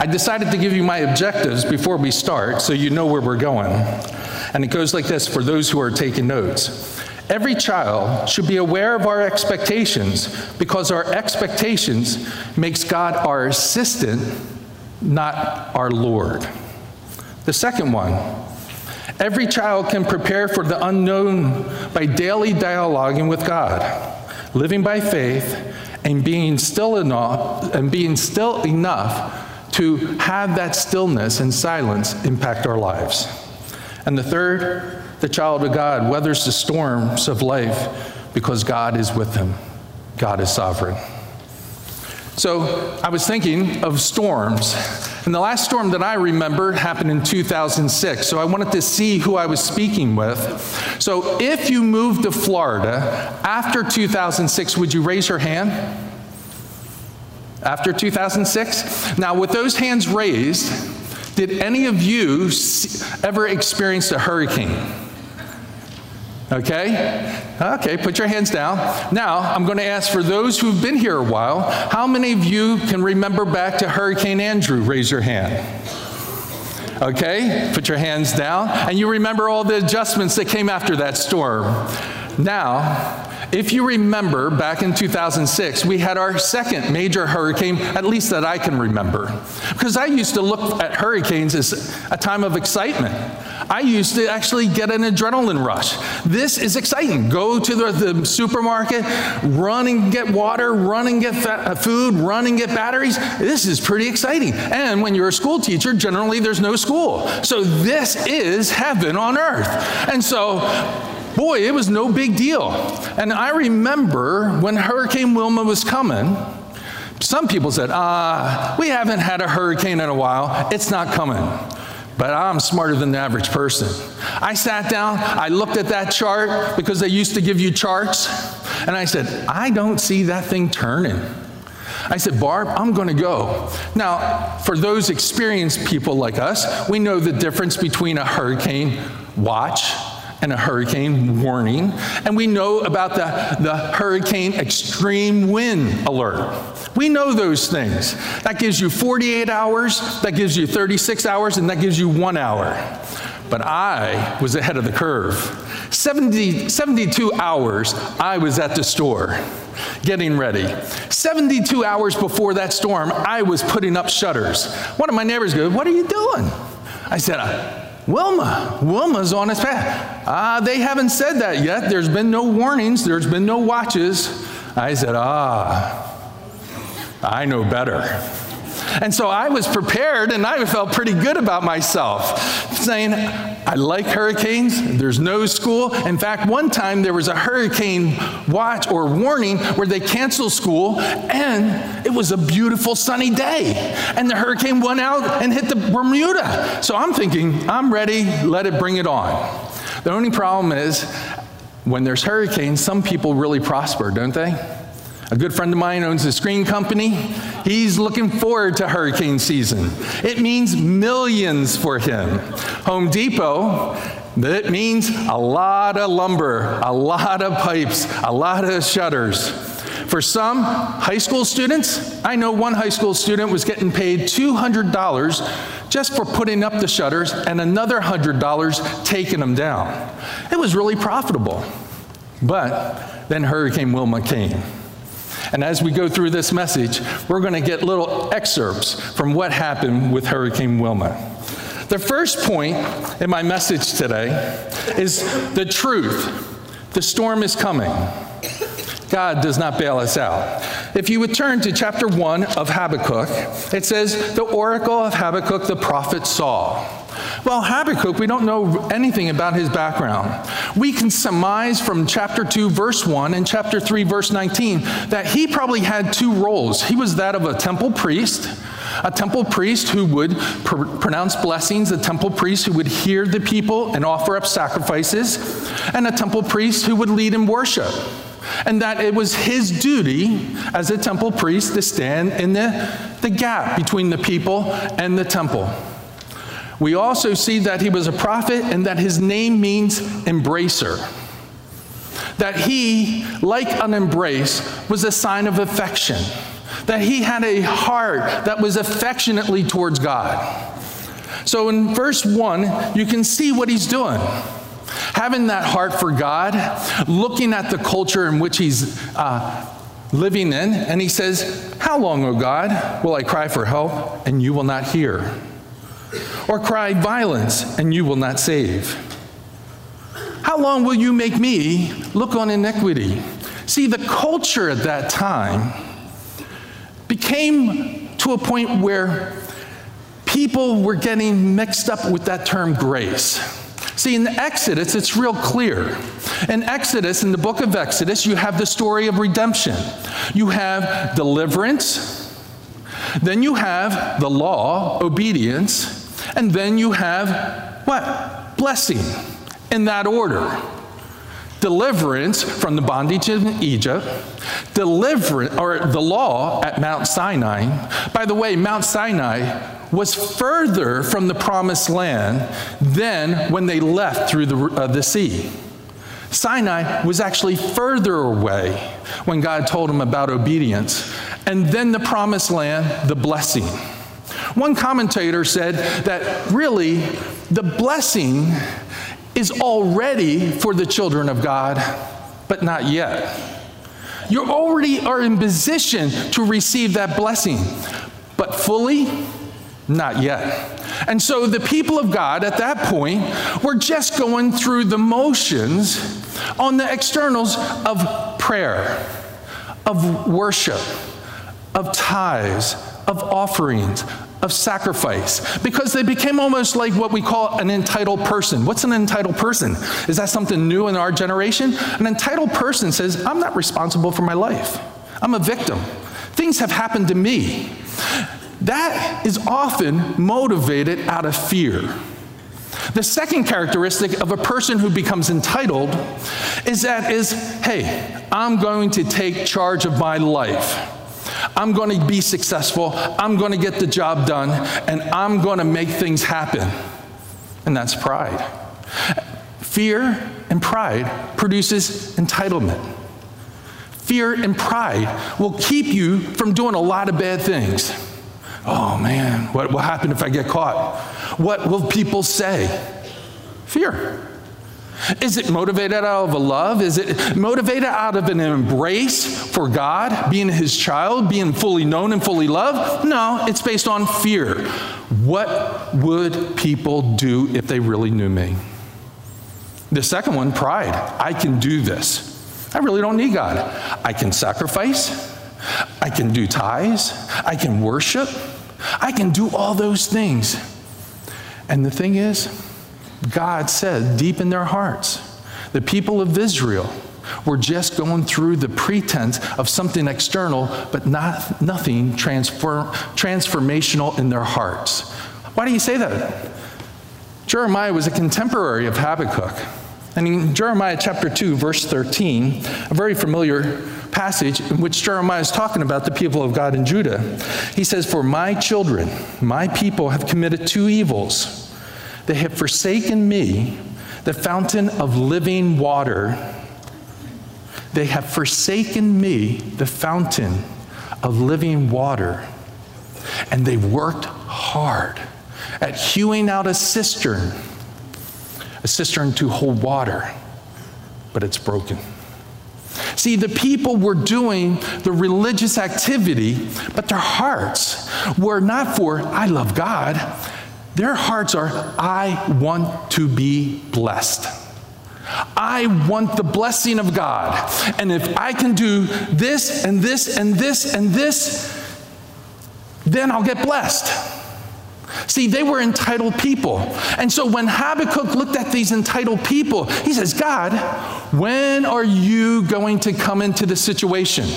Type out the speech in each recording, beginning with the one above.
I decided to give you my objectives before we start so you know where we're going. And it goes like this for those who are taking notes. Every child should be aware of our expectations because our expectations makes God our assistant, not our Lord. The second one, every child can prepare for the unknown by daily dialoguing with God, living by faith and being still enough and being still enough to have that stillness and silence impact our lives. And the third, the child of God weathers the storms of life because God is with him. God is sovereign. So I was thinking of storms. And the last storm that I remember happened in 2006. So I wanted to see who I was speaking with. So if you moved to Florida after 2006, would you raise your hand? After 2006? Now, with those hands raised, did any of you ever experience a hurricane? Okay? Okay, put your hands down. Now, I'm going to ask for those who've been here a while, how many of you can remember back to Hurricane Andrew? Raise your hand. Okay, put your hands down. And you remember all the adjustments that came after that storm. Now, if you remember, back in 2006, we had our second major hurricane, at least that I can remember. Because I used to look at hurricanes as a time of excitement. I used to actually get an adrenaline rush. This is exciting. Go to the, the supermarket, run and get water, run and get uh, food, run and get batteries. This is pretty exciting. And when you're a school teacher, generally there's no school. So this is heaven on earth. And so boy, it was no big deal. And I remember when Hurricane Wilma was coming, some people said, ah, we haven't had a hurricane in a while. It's not coming. But I'm smarter than the average person. I sat down, I looked at that chart because they used to give you charts, and I said, I don't see that thing turning. I said, Barb, I'm going to go. Now, for those experienced people like us, we know the difference between a hurricane watch and a hurricane warning. And we know about the, the hurricane extreme wind alert. We know those things. That gives you 48 hours, that gives you 36 hours, and that gives you one hour. But I was ahead of the curve. 70, 72 hours, I was at the store getting ready. 72 hours before that storm, I was putting up shutters. One of my neighbors goes, What are you doing? I said, Wilma, Wilma's on his path. Ah, they haven't said that yet. There's been no warnings, there's been no watches. I said, Ah, I know better. And so I was prepared and I felt pretty good about myself, saying, I like hurricanes. There's no school. In fact, one time there was a hurricane watch or warning where they canceled school, and it was a beautiful sunny day. And the hurricane went out and hit the Bermuda. So I'm thinking, I'm ready, let it bring it on. The only problem is when there's hurricanes, some people really prosper, don't they? A good friend of mine owns a screen company. He's looking forward to hurricane season. It means millions for him. Home Depot, that means a lot of lumber, a lot of pipes, a lot of shutters. For some high school students, I know one high school student was getting paid $200 just for putting up the shutters and another $100 taking them down. It was really profitable. But then Hurricane Wilma came. And as we go through this message, we're going to get little excerpts from what happened with Hurricane Wilma. The first point in my message today is the truth. The storm is coming. God does not bail us out. If you would turn to chapter 1 of Habakkuk, it says, The oracle of Habakkuk the prophet saw. Well, Habakkuk, we don't know anything about his background. We can surmise from chapter 2, verse 1, and chapter 3, verse 19, that he probably had two roles. He was that of a temple priest, a temple priest who would pr- pronounce blessings, a temple priest who would hear the people and offer up sacrifices, and a temple priest who would lead in worship. And that it was his duty as a temple priest to stand in the, the gap between the people and the temple. We also see that he was a prophet and that his name means embracer. That he, like an embrace, was a sign of affection. that he had a heart that was affectionately towards God. So in verse 1, you can see what he's doing. Having that heart for God, looking at the culture in which he's uh, living in, and he says, How long, O God, will I cry for help, and you will not hear? Or cry violence, and you will not save? How long will you make me look on iniquity? See, the culture at that time became to a point where people were getting mixed up with that term grace. See, in Exodus, it's real clear. In Exodus, in the book of Exodus, you have the story of redemption. You have deliverance, then you have the law, obedience, and then you have what? Blessing, in that order. Deliverance from the bondage in Egypt, deliverance, or the law at Mount Sinai. By the way, Mount Sinai was further from the promised land than when they left through the, uh, the sea. Sinai was actually further away when God told him about obedience, and then the promised land, the blessing. One commentator said that really the blessing is already for the children of God, but not yet. You already are in position to receive that blessing, but fully, not yet. And so the people of God at that point were just going through the motions on the externals of prayer, of worship, of tithes, of offerings, of sacrifice because they became almost like what we call an entitled person. What's an entitled person? Is that something new in our generation? An entitled person says, I'm not responsible for my life, I'm a victim. Things have happened to me. That is often motivated out of fear. The second characteristic of a person who becomes entitled is that is, hey, I'm going to take charge of my life. I'm going to be successful. I'm going to get the job done and I'm going to make things happen. And that's pride. Fear and pride produces entitlement. Fear and pride will keep you from doing a lot of bad things. Oh man, what will happen if I get caught? What will people say? Fear. Is it motivated out of a love? Is it motivated out of an embrace for God, being his child, being fully known and fully loved? No, it's based on fear. What would people do if they really knew me? The second one, pride. I can do this. I really don't need God. I can sacrifice. I can do tithes. I can worship. I can do all those things. And the thing is, God said deep in their hearts, the people of Israel were just going through the pretense of something external, but not, nothing transform, transformational in their hearts. Why do you say that? Jeremiah was a contemporary of Habakkuk. And in Jeremiah chapter 2, verse 13, a very familiar passage in which Jeremiah is talking about the people of God in Judah. He says, For my children, my people, have committed two evils. They have forsaken me, the fountain of living water. They have forsaken me, the fountain of living water. And they've worked hard at hewing out a cistern, a cistern to hold water, but it's broken. See, the people were doing the religious activity, but their hearts were not for, I love God. Their hearts are, I want to be blessed. I want the blessing of God. And if I can do this and this and this and this, then I'll get blessed. See, they were entitled people. And so when Habakkuk looked at these entitled people, he says, God, when are you going to come into the situation?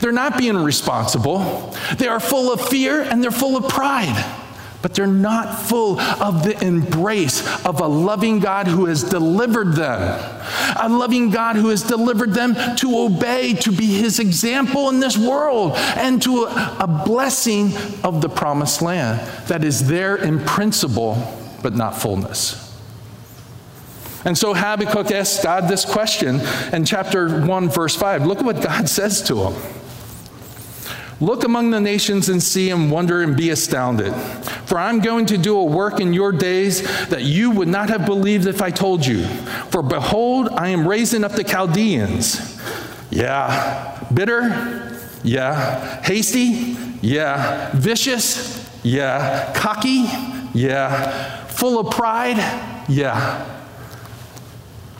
They're not being responsible. They are full of fear and they're full of pride but they're not full of the embrace of a loving God who has delivered them. A loving God who has delivered them to obey, to be his example in this world, and to a, a blessing of the promised land that is there in principle, but not fullness. And so Habakkuk asks God this question in chapter 1, verse 5. Look at what God says to him. Look among the nations and see and wonder and be astounded. For I'm going to do a work in your days that you would not have believed if I told you. For behold, I am raising up the Chaldeans. Yeah. Bitter? Yeah. Hasty? Yeah. Vicious? Yeah. Cocky? Yeah. Full of pride? Yeah.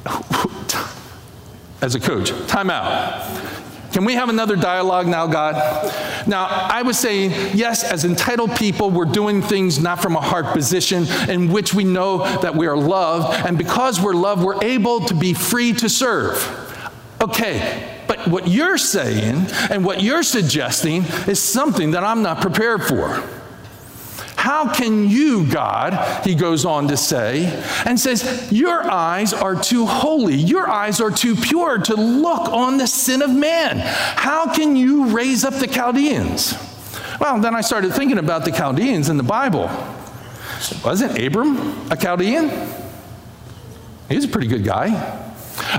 As a coach, time out. Can we have another dialogue now, God? Now, I was saying, yes, as entitled people, we're doing things not from a heart position in which we know that we are loved. And because we're loved, we're able to be free to serve. Okay, but what you're saying and what you're suggesting is something that I'm not prepared for. How can you, God, he goes on to say, and says, Your eyes are too holy, your eyes are too pure to look on the sin of man. How can you raise up the Chaldeans? Well, then I started thinking about the Chaldeans in the Bible. Wasn't Abram a Chaldean? He was a pretty good guy.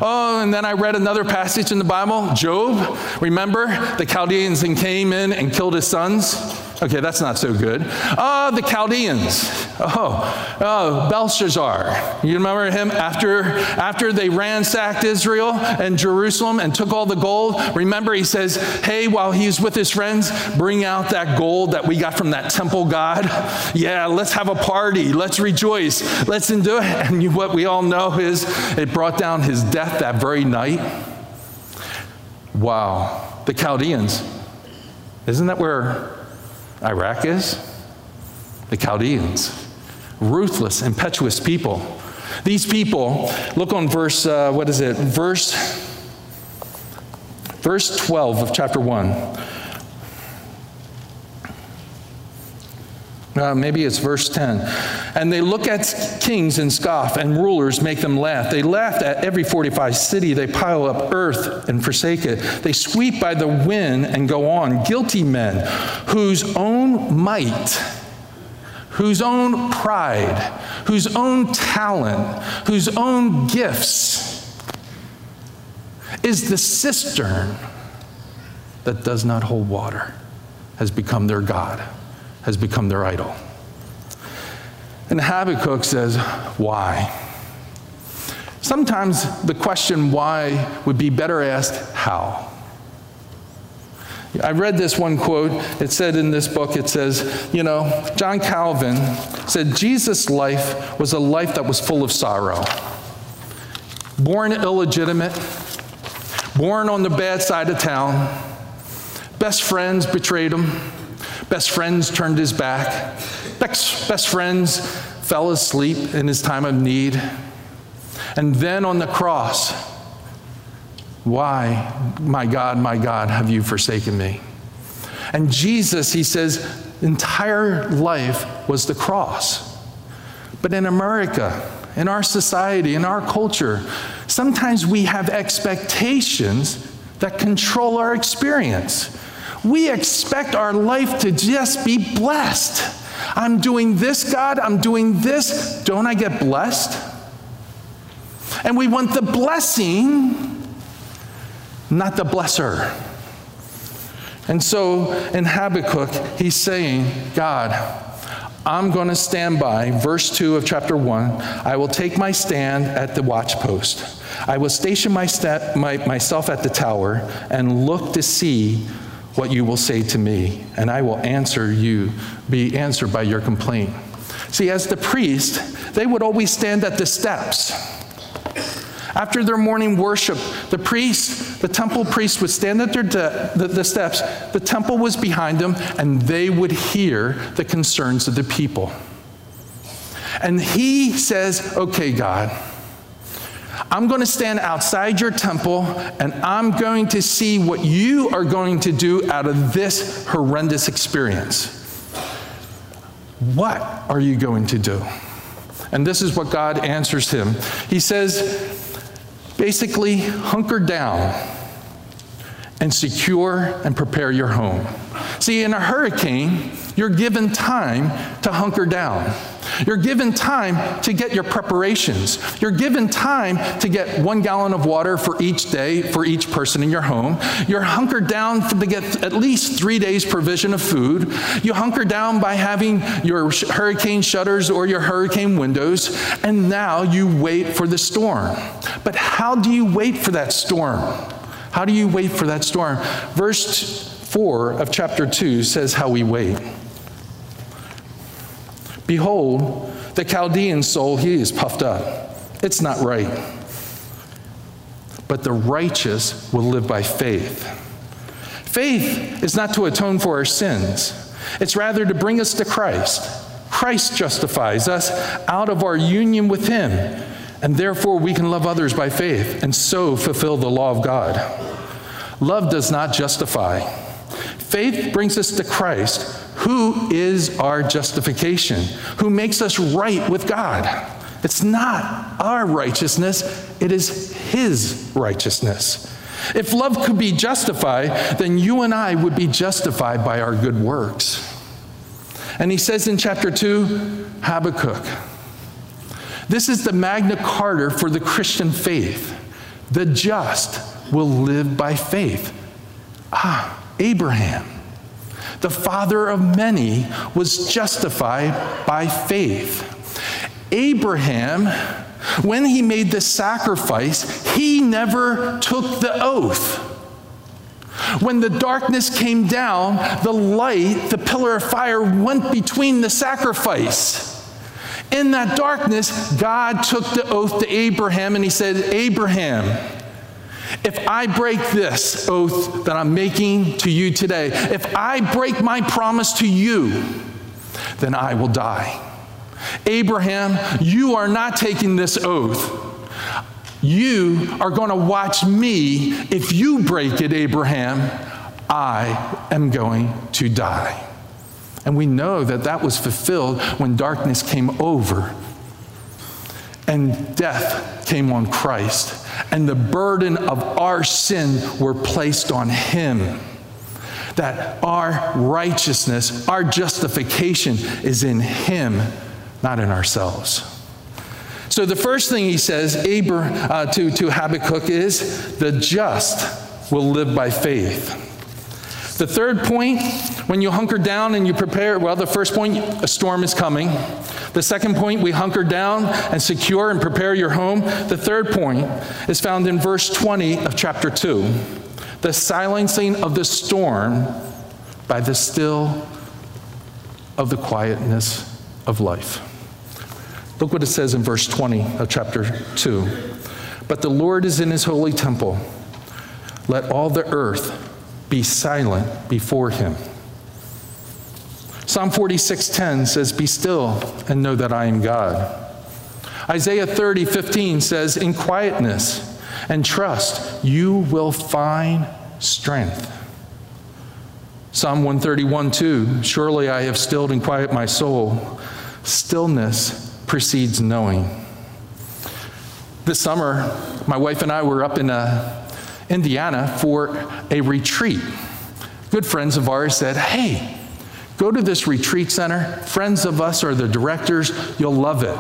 Oh, and then I read another passage in the Bible, Job. Remember, the Chaldeans came in and killed his sons? Okay, that's not so good. Ah, uh, the Chaldeans. Oh, oh, Belshazzar. You remember him after, after they ransacked Israel and Jerusalem and took all the gold? Remember, he says, Hey, while he's with his friends, bring out that gold that we got from that temple god. Yeah, let's have a party. Let's rejoice. Let's it. And you, what we all know is it brought down his death that very night. Wow. The Chaldeans. Isn't that where Iraq is? The Chaldeans. Ruthless, impetuous people. These people, look on verse, uh, what is it? Verse, verse 12 of chapter 1. Uh, maybe it's verse 10. And they look at kings and scoff, and rulers make them laugh. They laugh at every fortified city. They pile up earth and forsake it. They sweep by the wind and go on. Guilty men whose own might, whose own pride, whose own talent, whose own gifts is the cistern that does not hold water, has become their God has become their idol. And Habakkuk says, Why? Sometimes the question why would be better asked, How? I read this one quote. It said in this book, it says, you know, John Calvin said Jesus' life was a life that was full of sorrow. Born illegitimate, born on the bad side of town, best friends betrayed him, Best friends turned his back. Best, best friends fell asleep in his time of need. And then on the cross, why, my God, my God, have you forsaken me? And Jesus, he says, entire life was the cross. But in America, in our society, in our culture, sometimes we have expectations that control our experience. We expect our life to just be blessed. I'm doing this, God, I'm doing this. Don't I get blessed? And we want the blessing, not the blesser. And so in Habakkuk, he's saying, God, I'm going to stand by, verse 2 of chapter 1. I will take my stand at the watchpost. I will station my my, myself at the tower and look to see what you will say to me, and I will answer you, be answered by your complaint. See, as the priest, they would always stand at the steps. After their morning worship, the priest, the temple priest, would stand at their de- the, the steps. The temple was behind them, and they would hear the concerns of the people. And he says, Okay, God, I'm going to stand outside your temple and I'm going to see what you are going to do out of this horrendous experience. What are you going to do? And this is what God answers him. He says, basically, hunker down and secure and prepare your home. See, in a hurricane, you're given time to hunker down. You're given time to get your preparations. You're given time to get one gallon of water for each day for each person in your home. You're hunkered down to get at least three days' provision of food. You hunker down by having your hurricane shutters or your hurricane windows, and now you wait for the storm. But how do you wait for that storm? How do you wait for that storm? Verse 4 of chapter 2 says how we wait. Behold, the Chaldean soul, he is puffed up. It's not right. But the righteous will live by faith. Faith is not to atone for our sins, it's rather to bring us to Christ. Christ justifies us out of our union with Him, and therefore we can love others by faith and so fulfill the law of God. Love does not justify. Faith brings us to Christ, who is our justification, who makes us right with God. It's not our righteousness, it is His righteousness. If love could be justified, then you and I would be justified by our good works. And he says in chapter 2, Habakkuk, this is the Magna Carta for the Christian faith. The just will live by faith. Ah, Abraham, the father of many, was justified by faith. Abraham, when he made the sacrifice, he never took the oath. When the darkness came down, the light, the pillar of fire, went between the sacrifice. In that darkness, God took the oath to Abraham and he said, Abraham, if I break this oath that I'm making to you today, if I break my promise to you, then I will die. Abraham, you are not taking this oath. You are going to watch me. If you break it, Abraham, I am going to die. And we know that that was fulfilled when darkness came over and death came on Christ, and the burden of our sin were placed on him. That our righteousness, our justification is in him, not in ourselves. So the first thing he says uh, to, to Habakkuk is the just will live by faith. The third point, when you hunker down and you prepare, well, the first point, a storm is coming. The second point, we hunker down and secure and prepare your home. The third point is found in verse 20 of chapter 2 the silencing of the storm by the still of the quietness of life. Look what it says in verse 20 of chapter 2. But the Lord is in his holy temple. Let all the earth be silent before him. Psalm 46:10 says, "Be still and know that I am God." Isaiah 30:15 says, "In quietness and trust you will find strength." Psalm 131:2, "Surely I have stilled and quiet my soul. Stillness precedes knowing." This summer, my wife and I were up in uh, Indiana for a retreat. Good friends of ours said, Hey, Go to this retreat center. Friends of us are the directors. You'll love it.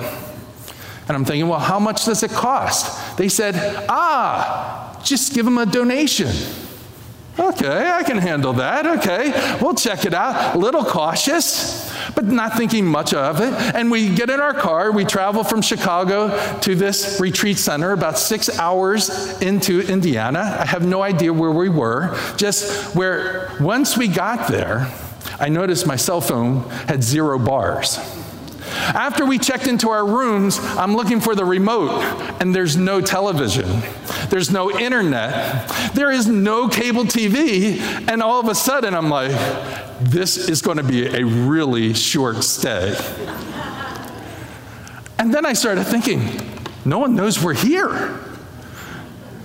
And I'm thinking, well, how much does it cost? They said, ah, just give them a donation. Okay, I can handle that. Okay, we'll check it out. A little cautious, but not thinking much of it. And we get in our car, we travel from Chicago to this retreat center, about six hours into Indiana. I have no idea where we were, just where once we got there, I noticed my cell phone had zero bars. After we checked into our rooms, I'm looking for the remote, and there's no television. There's no internet. There is no cable TV. And all of a sudden, I'm like, this is going to be a really short stay. And then I started thinking, no one knows we're here.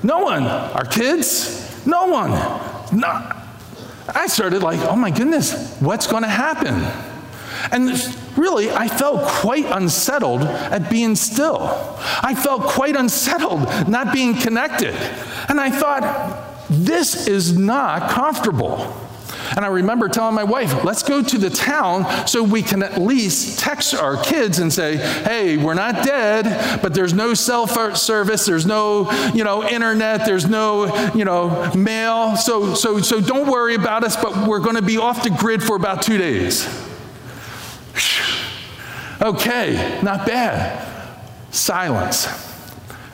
No one. Our kids? No one. Not, I started like, oh my goodness, what's going to happen? And really, I felt quite unsettled at being still. I felt quite unsettled not being connected. And I thought, this is not comfortable. And I remember telling my wife, let's go to the town so we can at least text our kids and say, hey, we're not dead, but there's no cell service, there's no, you know, internet, there's no, you know, mail. So, so, so don't worry about us, but we're going to be off the grid for about two days. Okay, not bad. Silence.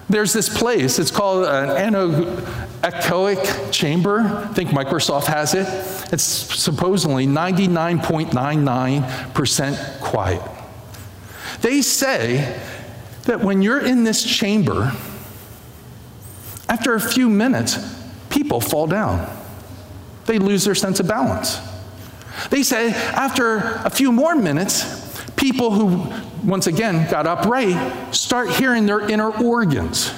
There's this place, it's called uh, an anechoic chamber. I think Microsoft has it. It's supposedly 99.99% quiet. They say that when you're in this chamber, after a few minutes, people fall down. They lose their sense of balance. They say after a few more minutes, people who, once again, got upright start hearing their inner organs.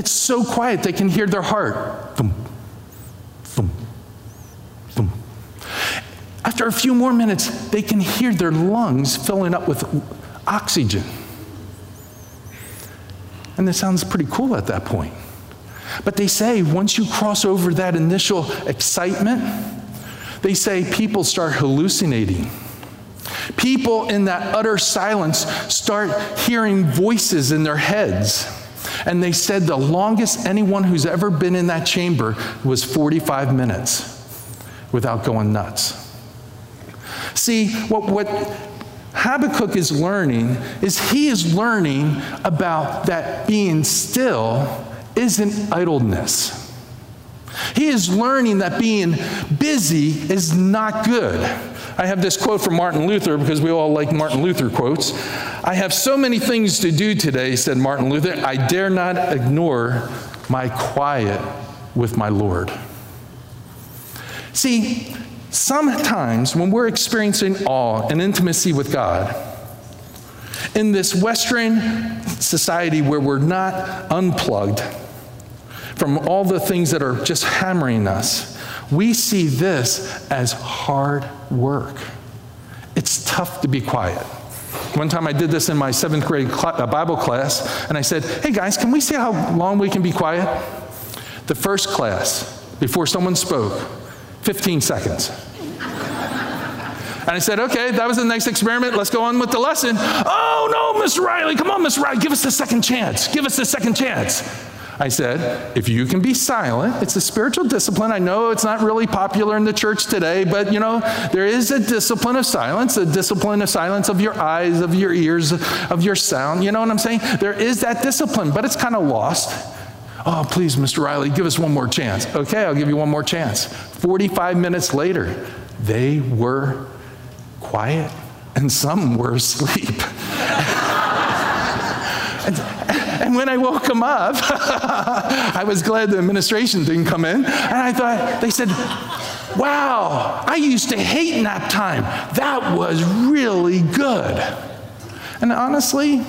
It's so quiet they can hear their heart. Thump, thump, thump. After a few more minutes, they can hear their lungs filling up with oxygen. And it sounds pretty cool at that point. But they say once you cross over that initial excitement, they say people start hallucinating. People in that utter silence start hearing voices in their heads. And they said the longest anyone who's ever been in that chamber was 45 minutes without going nuts. See, what, what Habakkuk is learning is he is learning about that being still isn't idleness. He is learning that being busy is not good. I have this quote from Martin Luther because we all like Martin Luther quotes. I have so many things to do today, said Martin Luther, I dare not ignore my quiet with my Lord. See, sometimes when we're experiencing awe and intimacy with God, in this Western society where we're not unplugged from all the things that are just hammering us, we see this as hard work. It's tough to be quiet. One time I did this in my seventh grade cl- uh, Bible class, and I said, Hey guys, can we see how long we can be quiet? The first class, before someone spoke, 15 seconds. And I said, okay, that was the next experiment. Let's go on with the lesson. Oh, no, Miss Reilly, come on, Miss Reilly, give us the second chance. Give us the second chance. I said, if you can be silent, it's a spiritual discipline. I know it's not really popular in the church today, but you know, there is a discipline of silence, a discipline of silence of your eyes, of your ears, of your sound. You know what I'm saying? There is that discipline, but it's kind of lost. Oh, please, Mr. Reilly, give us one more chance. Okay, I'll give you one more chance. 45 minutes later, they were quiet and some were asleep. and, when I woke them up, I was glad the administration didn't come in. And I thought, they said, wow, I used to hate nap time. That was really good. And honestly,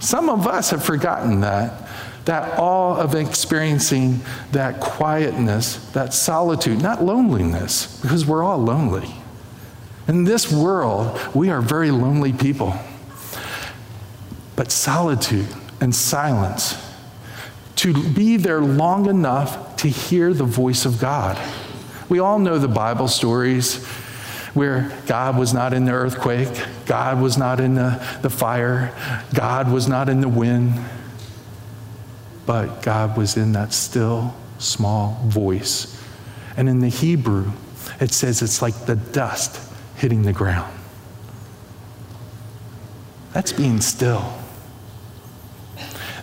some of us have forgotten that. That awe of experiencing that quietness, that solitude, not loneliness, because we're all lonely. In this world, we are very lonely people. But solitude, and silence, to be there long enough to hear the voice of God. We all know the Bible stories where God was not in the earthquake, God was not in the, the fire, God was not in the wind, but God was in that still, small voice. And in the Hebrew, it says it's like the dust hitting the ground. That's being still.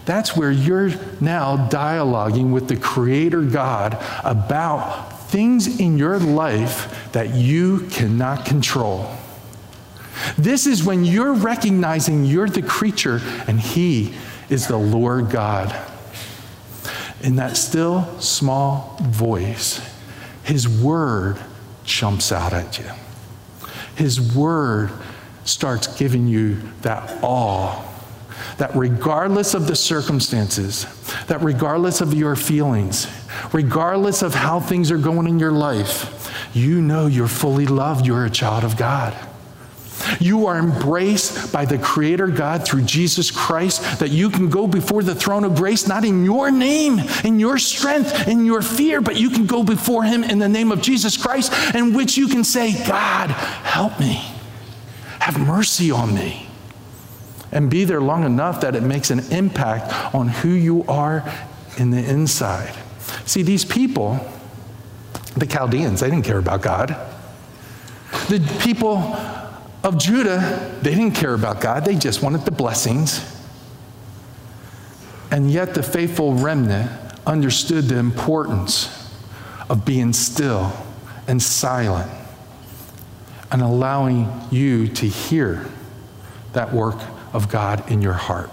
That's where you're now dialoguing with the Creator God about things in your life that you cannot control. This is when you're recognizing you're the creature and He is the Lord God. In that still small voice, His word jumps out at you. His word starts giving you that awe that regardless of the circumstances, that regardless of your feelings, regardless of how things are going in your life, you know you're fully loved, you're a child of God. You are embraced by the Creator God through Jesus Christ, that you can go before the throne of grace, not in your name, in your strength, in your fear, but you can go before Him in the name of Jesus Christ, in which you can say, God, help me, have mercy on me, and be there long enough that it makes an impact on who you are in the inside. See, these people, the Chaldeans, they didn't care about God. The people of Judah, they didn't care about God, they just wanted the blessings. And yet, the faithful remnant understood the importance of being still and silent and allowing you to hear that work of God in your heart.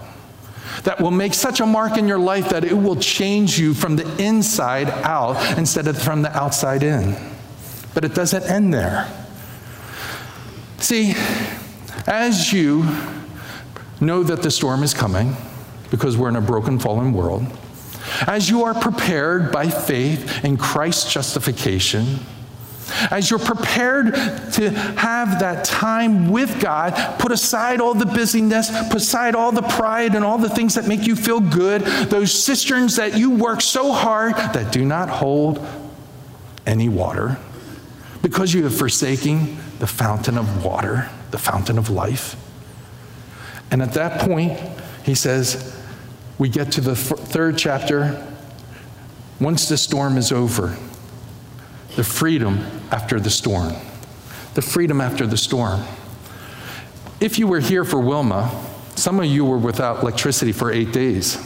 That will make such a mark in your life that it will change you from the inside out instead of from the outside in. But it doesn't end there. See, as you know that the storm is coming, because we're in a broken, fallen world, as you are prepared by faith in Christ's justification, as you're prepared to have that time with God, put aside all the busyness, put aside all the pride and all the things that make you feel good, those cisterns that you work so hard that do not hold any water, because you have forsaken the fountain of water, the fountain of life. And at that point, he says, we get to the third chapter. Once the storm is over, the freedom after the storm. The freedom after the storm. If you were here for Wilma, some of you were without electricity for eight days.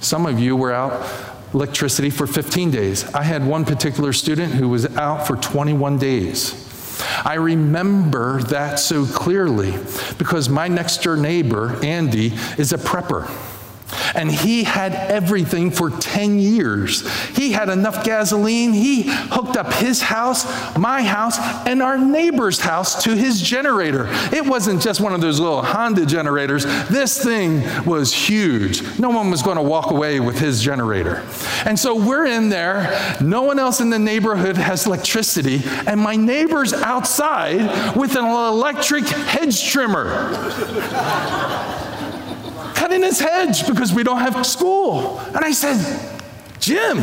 Some of you were out electricity for 15 days. I had one particular student who was out for 21 days. I remember that so clearly because my next door neighbor, Andy, is a prepper. And he had everything for 10 years. He had enough gasoline. He hooked up his house, my house, and our neighbor's house to his generator. It wasn't just one of those little Honda generators. This thing was huge. No one was going to walk away with his generator. And so we're in there. No one else in the neighborhood has electricity. And my neighbor's outside with an electric hedge trimmer cutting his hedge because we don't have school. And I said, Jim,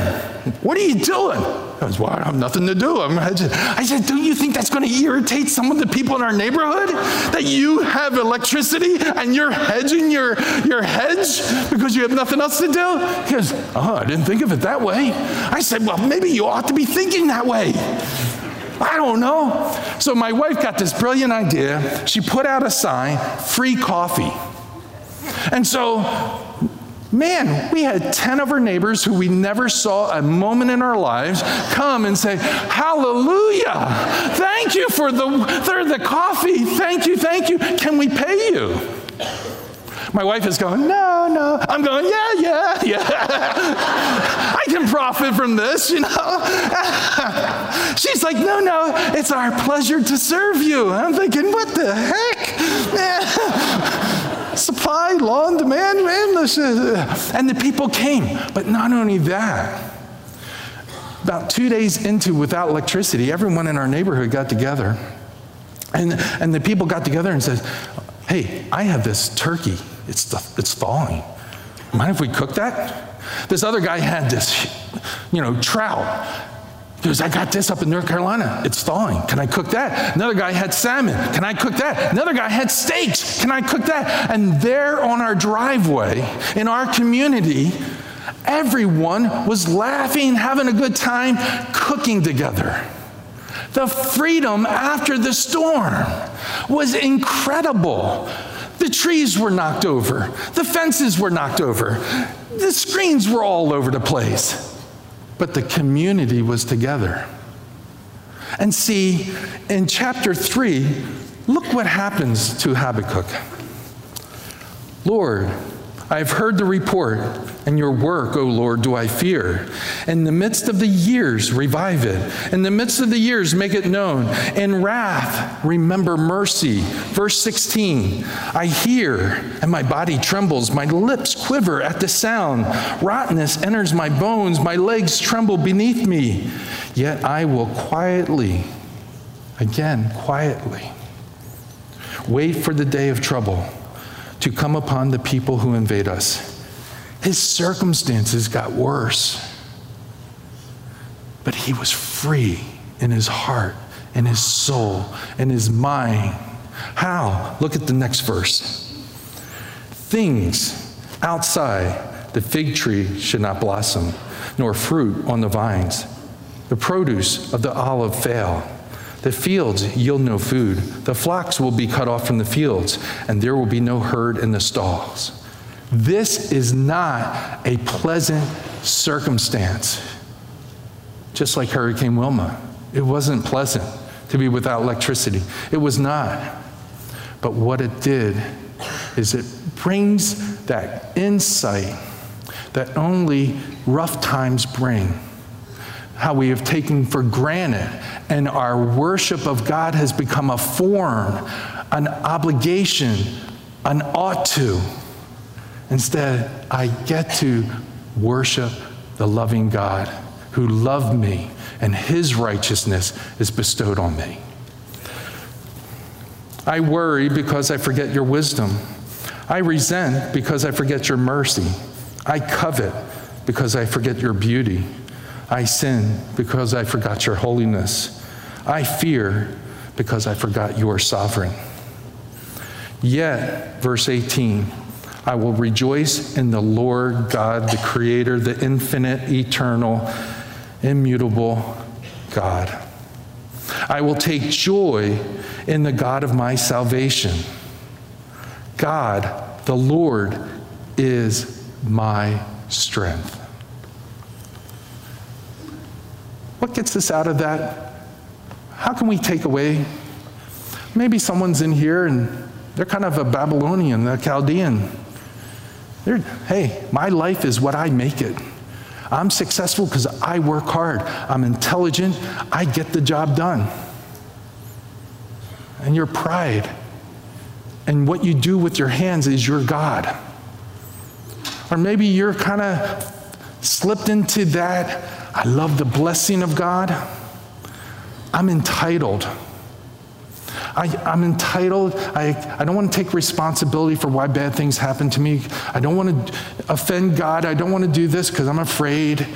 what are you doing? I was, well, I have nothing to do. I'm hedging. I said, don't you think that's going to irritate some of the people in our neighborhood? That you have electricity and you're hedging your, your hedge because you have nothing else to do? He goes, oh, I didn't think of it that way. I said, well, maybe you ought to be thinking that way. I don't know. So my wife got this brilliant idea. She put out a sign, free coffee. And so, man, we had 10 of our neighbors who we never saw a moment in our lives come and say, Hallelujah! Thank you for the, the coffee. Thank you, thank you. Can we pay you? My wife is going, no, no. I'm going, yeah, yeah, yeah. I can profit from this, you know. She's like, no, no, it's our pleasure to serve you. I'm thinking, what the heck? supply, law, and demand, man. And the people came. But not only that, about two days into without electricity, everyone in our neighborhood got together. And, and the people got together and said, Hey, I have this turkey. It's, it's thawing. Mind if we cook that? This other guy had this, you know, trout. Goes, I got this up in North Carolina. It's thawing. Can I cook that? Another guy had salmon. Can I cook that? Another guy had steaks. Can I cook that? And there on our driveway, in our community, everyone was laughing, having a good time, cooking together. The freedom after the storm was incredible. The trees were knocked over, the fences were knocked over, the screens were all over the place but the community was together. And see, in chapter 3, look what happens to Habakkuk. Lord, I have heard the report, and your work, O Lord, do I fear. In the midst of the years, revive it. In the midst of the years, make it known. In wrath, remember mercy. Verse 16 I hear, and my body trembles. My lips quiver at the sound. Rottenness enters my bones. My legs tremble beneath me. Yet I will quietly, again, quietly, wait for the day of trouble to come upon the people who invade us. His circumstances got worse, but he was free in his heart, in his soul, in his mind. How? Look at the next verse. Things outside the fig tree should not blossom, nor fruit on the vines. The produce of the olive fail. The fields yield no food. The flocks will be cut off from the fields, and there will be no herd in the stalls. This is not a pleasant circumstance. Just like Hurricane Wilma, it wasn't pleasant to be without electricity. It was not. But what it did is it brings that insight that only rough times bring. How we have taken for granted, and our worship of God has become a form, an obligation, an ought to. Instead, I get to worship the loving God who loved me, and his righteousness is bestowed on me. I worry because I forget your wisdom. I resent because I forget your mercy. I covet because I forget your beauty. I sin because I forgot your holiness. I fear because I forgot you are sovereign. Yet, verse 18, I will rejoice in the Lord God, the Creator, the infinite, eternal, immutable God. I will take joy in the God of my salvation. God, the Lord, is my strength. What gets us out of that? How can we take away? Maybe someone's in here and they're kind of a Babylonian, a Chaldean. They're, hey, my life is what I make it. I'm successful because I work hard. I'm intelligent. I get the job done. And your pride and what you do with your hands is your God. Or maybe you're kind of slipped into that. I love the blessing of God. I'm entitled. I, am entitled. I, I don't want to take responsibility for why bad things happen to me. I don't want to offend God. I don't want to do this because I'm afraid.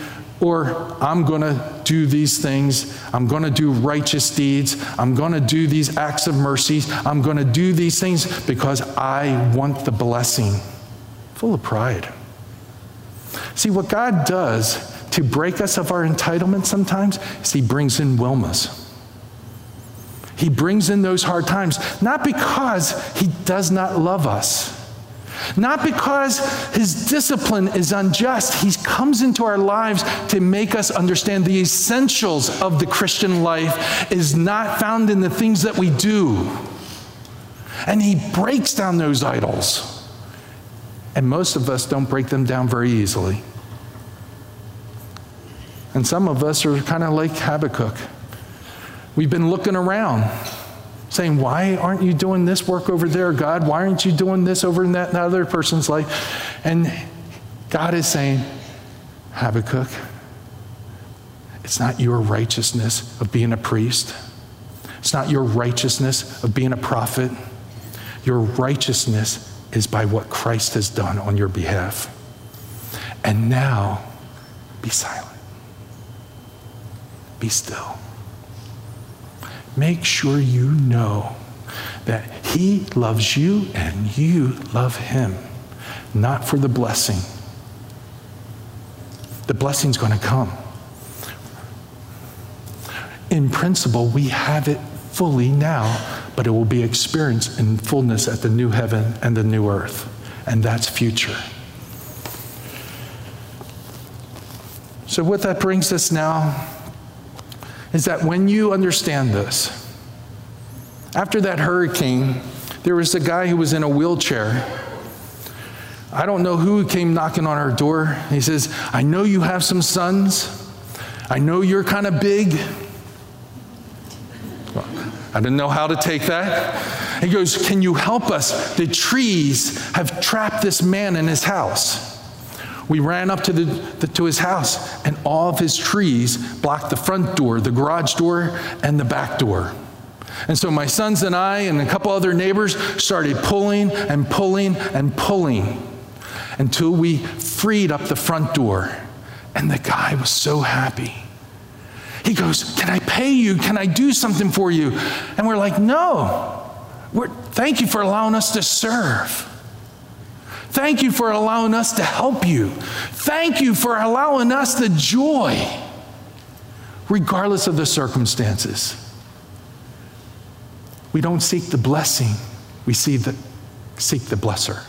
Or I'm going to do these things. I'm going to do righteous deeds. I'm going to do these acts of mercy. I'm going to do these things because I want the blessing. Full of pride. See, what God does to break us of our entitlement sometimes is He brings in Wilmas. He brings in those hard times, not because he does not love us, not because his discipline is unjust. He comes into our lives to make us understand the essentials of the Christian life is not found in the things that we do. And he breaks down those idols. And most of us don't break them down very easily. And some of us are kind of like Habakkuk. We've been looking around saying, Why aren't you doing this work over there, God? Why aren't you doing this over in that, that other person's life? And God is saying, Habakkuk, it's not your righteousness of being a priest. It's not your righteousness of being a prophet. Your righteousness is by what Christ has done on your behalf. And now, be silent. Be still make sure you know that He loves you and you love Him, not for the blessing. The blessing's going to come. In principle, we have it fully now, but it will be experienced in fullness at the new heaven and the new earth. And that's future. So, what that brings us now is that when you understand this, after that hurricane, there was a guy who was in a wheelchair. I don't know who came knocking on our door. He says, I know you have some sons. I know you're kind of big. Well, I didn't know how to take that. He goes, Can you help us? The trees have trapped this man in his house. We ran up to, the, the, to his house, and all of his trees blocked the front door, the garage door, and the back door. And so my sons and I and a couple other neighbors started pulling and pulling and pulling until we freed up the front door. And the guy was so happy. He goes, Can I pay you? Can I do something for you? And we're like, No. We're, thank you for allowing us to serve. Thank you for allowing us to help you. Thank you for allowing us the joy, regardless of the circumstances. We don't seek the blessing, we see the, seek the blesser.